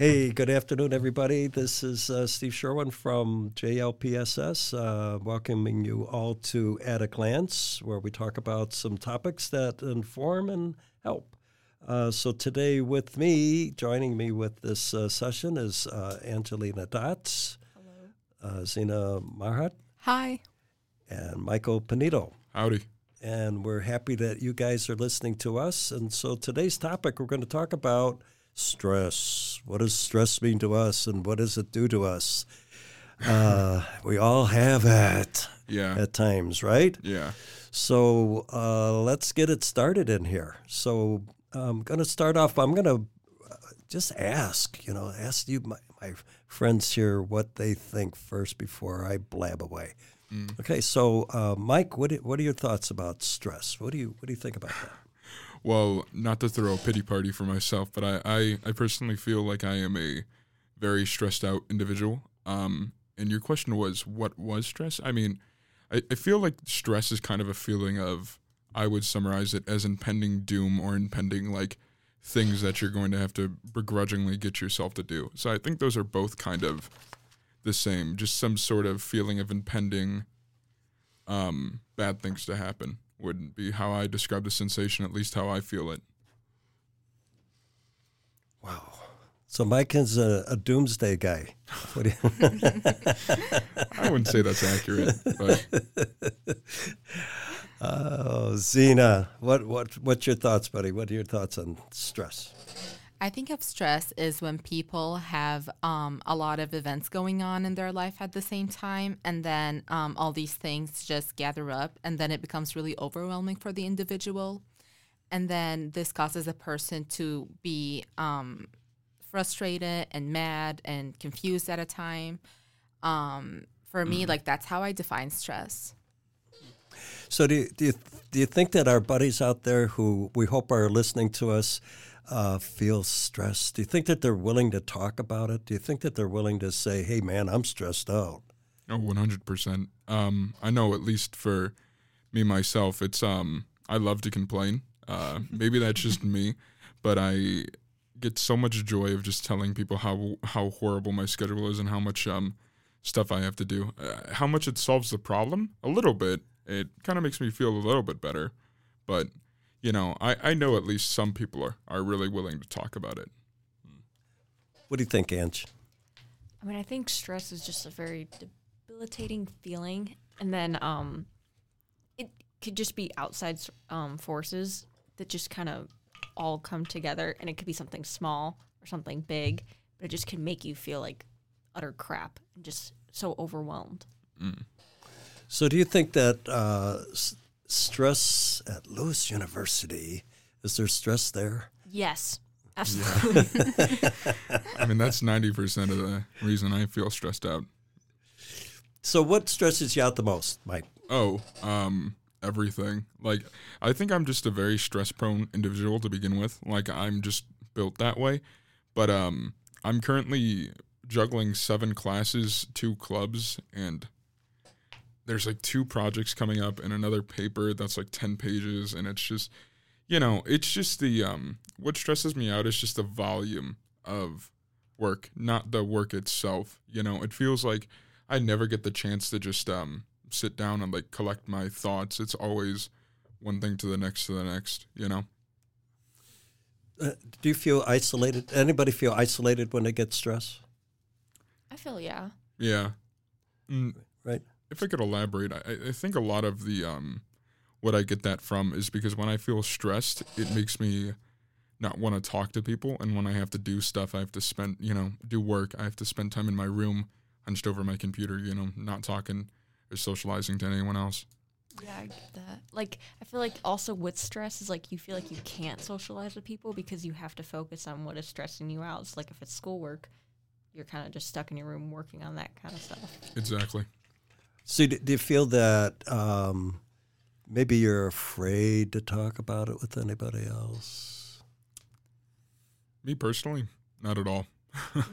Hey, good afternoon, everybody. This is uh, Steve Sherwin from JLPSS, uh, welcoming you all to At a Glance, where we talk about some topics that inform and help. Uh, so today, with me, joining me with this uh, session is uh, Angelina Dotz, Hello. Zena Marhat, Hi, and Michael Panito. Howdy. And we're happy that you guys are listening to us. And so today's topic, we're going to talk about stress. What does stress mean to us, and what does it do to us? Uh, we all have it. Yeah. At times, right? Yeah. So uh, let's get it started in here. So I'm going to start off. I'm going to just ask, you know, ask you, my, my friends here, what they think first before I blab away. Mm. Okay, so uh, Mike, what what are your thoughts about stress? What do you what do you think about that? Well, not to throw a pity party for myself, but I, I, I personally feel like I am a very stressed out individual. Um, and your question was, what was stress? I mean, I, I feel like stress is kind of a feeling of, I would summarize it as impending doom or impending like things that you're going to have to begrudgingly get yourself to do. So I think those are both kind of the same, just some sort of feeling of impending um, bad things to happen would be how I describe the sensation, at least how I feel it. Wow. So Mike is a, a doomsday guy. You I wouldn't say that's accurate, but. Oh, Zena, what what what's your thoughts, buddy? What are your thoughts on stress? I think of stress is when people have um, a lot of events going on in their life at the same time, and then um, all these things just gather up, and then it becomes really overwhelming for the individual. And then this causes a person to be um, frustrated and mad and confused at a time. Um, for me, mm-hmm. like that's how I define stress. So do you, do you, do you think that our buddies out there who we hope are listening to us uh, feel stressed? Do you think that they're willing to talk about it? Do you think that they're willing to say, "Hey, man, I'm stressed out"? Oh, Oh, one hundred percent. Um, I know at least for me myself, it's um, I love to complain. Uh, maybe that's just me, but I get so much joy of just telling people how how horrible my schedule is and how much um stuff I have to do. Uh, how much it solves the problem? A little bit. It kind of makes me feel a little bit better, but you know, I, I know at least some people are, are really willing to talk about it. What do you think, Ange? I mean, I think stress is just a very debilitating feeling. And then um, it could just be outside um, forces that just kind of all come together. And it could be something small or something big, but it just can make you feel like utter crap and just so overwhelmed. Mm. So, do you think that uh, stress at Lewis University. Is there stress there? Yes, absolutely. I mean, that's 90% of the reason I feel stressed out. So, what stresses you out the most, Mike? Oh, um, everything. Like, I think I'm just a very stress prone individual to begin with. Like, I'm just built that way. But um, I'm currently juggling seven classes, two clubs, and there's like two projects coming up and another paper that's like 10 pages and it's just you know it's just the um what stresses me out is just the volume of work not the work itself you know? It feels like i never get the chance to just um sit down and like collect my thoughts. It's always one thing to the next to the next you know? Uh, do you feel isolated anybody feel isolated when they get stress i feel yeah. Yeah. Mm. right if I could elaborate, I, I think a lot of the um, what I get that from is because when I feel stressed, it makes me not want to talk to people, and when I have to do stuff, I have to spend you know do work. I have to spend time in my room, hunched over my computer, you know, not talking or socializing to anyone else. Yeah, I get that. Like, I feel like also with stress is like you feel like you can't socialize with people because you have to focus on what is stressing you out. It's like if it's schoolwork, you're kind of just stuck in your room working on that kind of stuff. Exactly. So, do you feel that um, maybe you're afraid to talk about it with anybody else? Me personally, not at all. How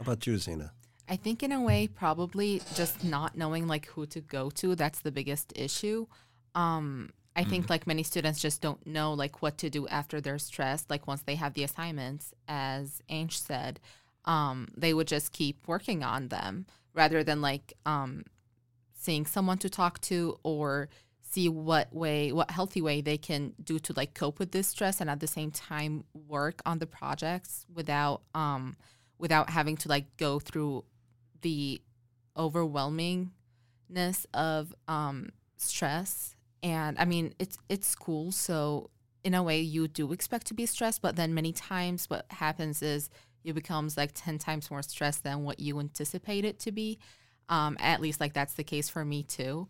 about you, Zena? I think in a way, probably just not knowing like who to go to. That's the biggest issue. Um, I mm. think like many students just don't know like what to do after they're stressed. Like once they have the assignments, as Ange said, um, they would just keep working on them rather than like um, seeing someone to talk to or see what way what healthy way they can do to like cope with this stress and at the same time work on the projects without um without having to like go through the overwhelmingness of um stress. And i mean it's it's school so in a way you do expect to be stressed but then many times what happens is it becomes like 10 times more stressed than what you anticipate it to be um at least like that's the case for me too.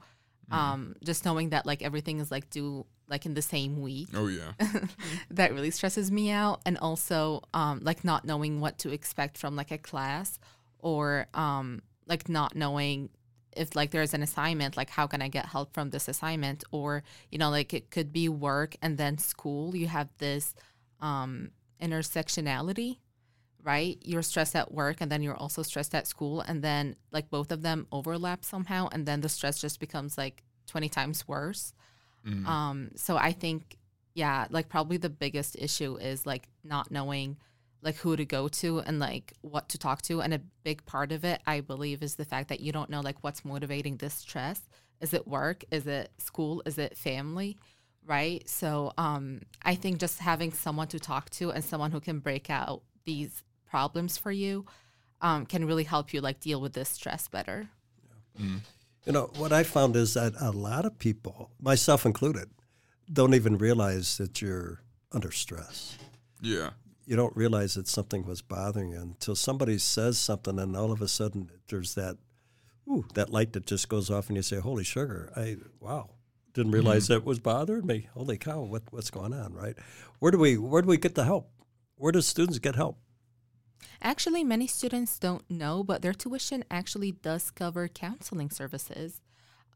Um just knowing that like everything is like due like in the same week. Oh yeah. that really stresses me out. And also um like not knowing what to expect from like a class or um like not knowing if like there's an assignment like how can i get help from this assignment? Or you know like it could be work and then school. You have this um intersectionality right? You're stressed at work and then you're also stressed at school and then like both of them overlap somehow and then the stress just becomes like 20 times worse. Mm. um so i think yeah like probably the biggest issue is like not knowing like who to go to and like what to talk to and a big part of it i believe is the fact that you don't know like what's motivating this stress. Is it work? Is it school? Is it family? Right? So um i think just having someone to talk to and someone who can break out these problems for you um, can really help you like deal with this stress better You know, what I found is that a lot of people, myself included, don't even realize that you're under stress. Yeah. You don't realize that something was bothering you until somebody says something, and all of a sudden there's that, ooh, that light that just goes off, and you say, "Holy sugar! I wow, didn't realize that was bothering me. Holy cow, what what's going on?" Right? Where do we where do we get the help? Where do students get help? Actually, many students don't know, but their tuition actually does cover counseling services.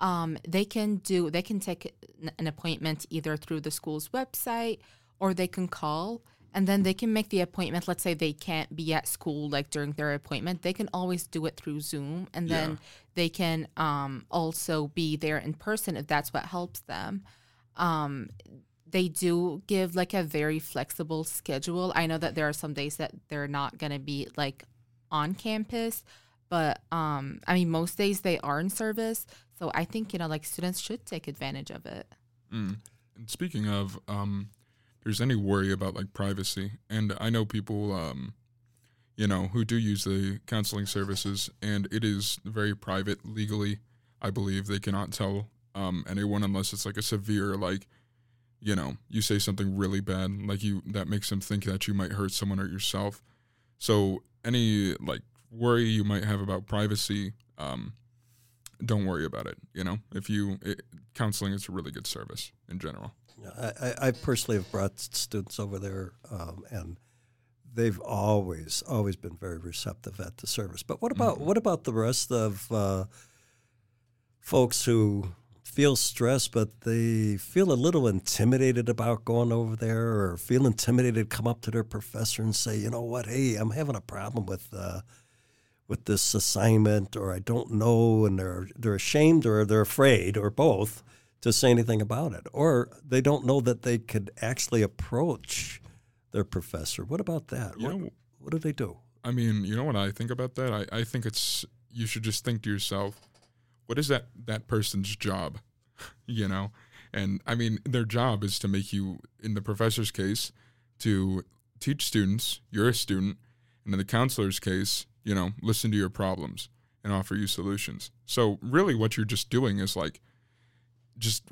Um, they can do they can take an- appointment either through the school's website or they can call and then they can make the appointment. Let's say they can't be at school like during their appointment, they can always do it through Zoom, and then Yeah. they can um, also be there in person if that's what helps them. Um, they do give like a very flexible schedule. I know that there are some days that they're not going to be like on campus, but um I mean most days they are in service. So I think, you know, like students should take advantage of it. Mm. And speaking of, um, there's any worry about like privacy, and I know people, um, you know, who do use the counseling services, and it is very private legally. I believe they cannot tell um, anyone unless it's like a severe, like, you know, you say something really bad, like you that makes them think that you might hurt someone or yourself. So any like worry you might have about privacy, um, don't worry about it. You know, if you it, counseling is a really good service in general. I, I, I personally have brought students over there, um, and they've always always been very receptive at the service. But what about what about the rest of uh, folks who feel stressed, but they feel a little intimidated about going over there, or feel intimidated come up to their professor and say, you know what, hey, I'm having a problem with. Uh, with this assignment, or I don't know, and they're they're ashamed, or they're afraid, or both, to say anything about it, or they don't know that they could actually approach their professor. What about that? You What, know- what do they do? I mean, you know what I think about that? I, I think it's you should just think to yourself, what is that that person's job? you know? And I mean, their job is to make you in the professor's case to teach students, you're a student, and in the counselor's case, you know, listen to your problems and offer you solutions. So really what you're just doing is like just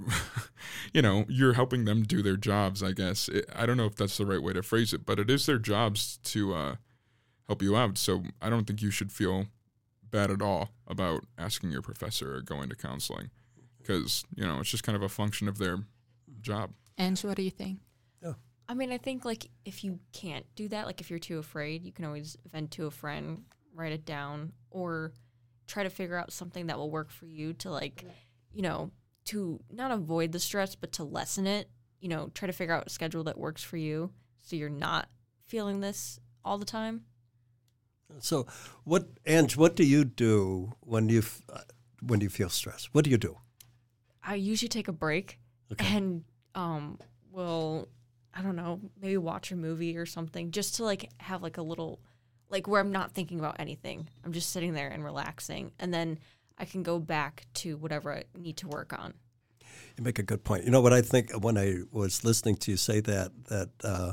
you know you're helping them do their jobs i guess it, i don't know if that's the right way to phrase it but it is their jobs to uh, help you out so i don't think you should feel bad at all about asking your professor or going to counseling because you know it's just kind of a function of their job Ange, what do you think? I mean, I think like if you can't do that, like if you're too afraid, you can always vent to a friend, write it down, or try to figure out something that will work for you to like, you know, to not avoid the stress, but to lessen it. You know, try to figure out a schedule that works for you so you're not feeling this all the time. So, what, Ange? What do you do when you uh, when you feel stressed? What do you do? I usually take a break Okay. and um will I don't know, maybe watch a movie or something just to like have like a little like where I'm not thinking about anything. I'm just sitting there and relaxing, and then I can go back to whatever I need to work on. You make a good point. You know what I think when I was listening to you say that that uh,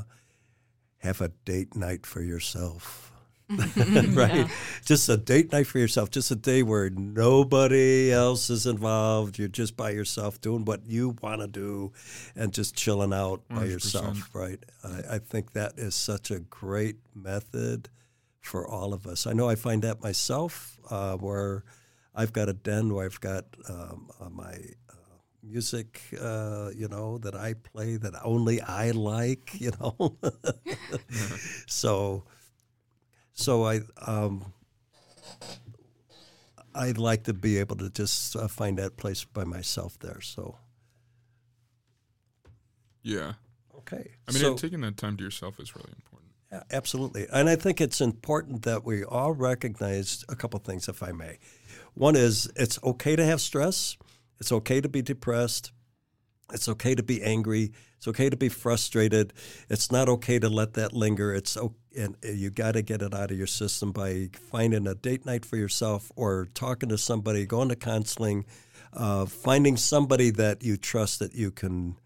have a date night for yourself. right? Yeah. Just a date night for yourself, just a day where nobody else is involved. You're just by yourself doing what you want to do and just chilling out by 100%. yourself, right? I, I think that is such a great method for all of us. I know I find that myself uh, where I've got a den where I've got um, uh, my uh, music, uh, you know, that I play that only I like, you know. so, so I, um, I'd like to be able to just uh, find that place by myself there. So, Yeah. okay. I mean, so, taking that time to yourself is really important. Yeah, absolutely. And I think it's important that we all recognize a couple things, if I may. One is it's okay to have stress, it's okay to be depressed, it's okay to be angry, it's okay to be frustrated. It's not okay to let that linger. It's o- and you got to get it out of your system by finding a date night for yourself or talking to somebody, going to counseling, uh, finding somebody that you trust that you can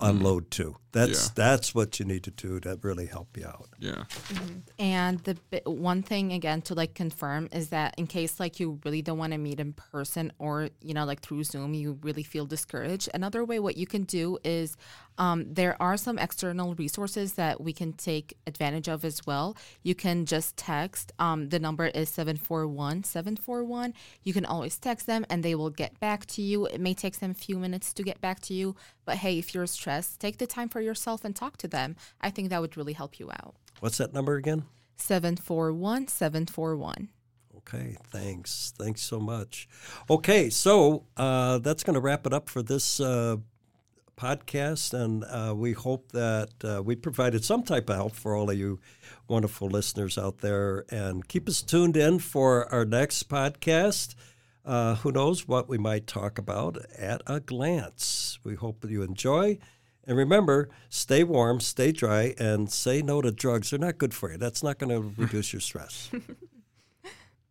Mm-hmm. unload to. That's Yeah. that's what you need to do to really help you out. Yeah. Mm-hmm. And the bi- one thing again to like confirm is that in case like you really don't want to meet in person or you know like through Zoom you really feel discouraged. Another way what you can do is um, there are some external resources that we can take advantage of as well. You can just text. Um, the number is 741 741. You can always text them and they will get back to you. It may take them a few minutes to get back to you, but hey, if you're stressed, take the time for yourself and talk to them. I think that would really help you out. What's that number again? 741 741. Okay, thanks. Thanks so much. Okay, so uh, that's going to wrap it up for this uh, podcast, and uh, we hope that uh, we provided some type of help for all of you wonderful listeners out there. And keep us tuned in for our next podcast. Uh, who knows what we might talk about at a glance. We hope that you enjoy. And remember, stay warm, stay dry, and say no to drugs. They're not good for you. That's not going to reduce your stress.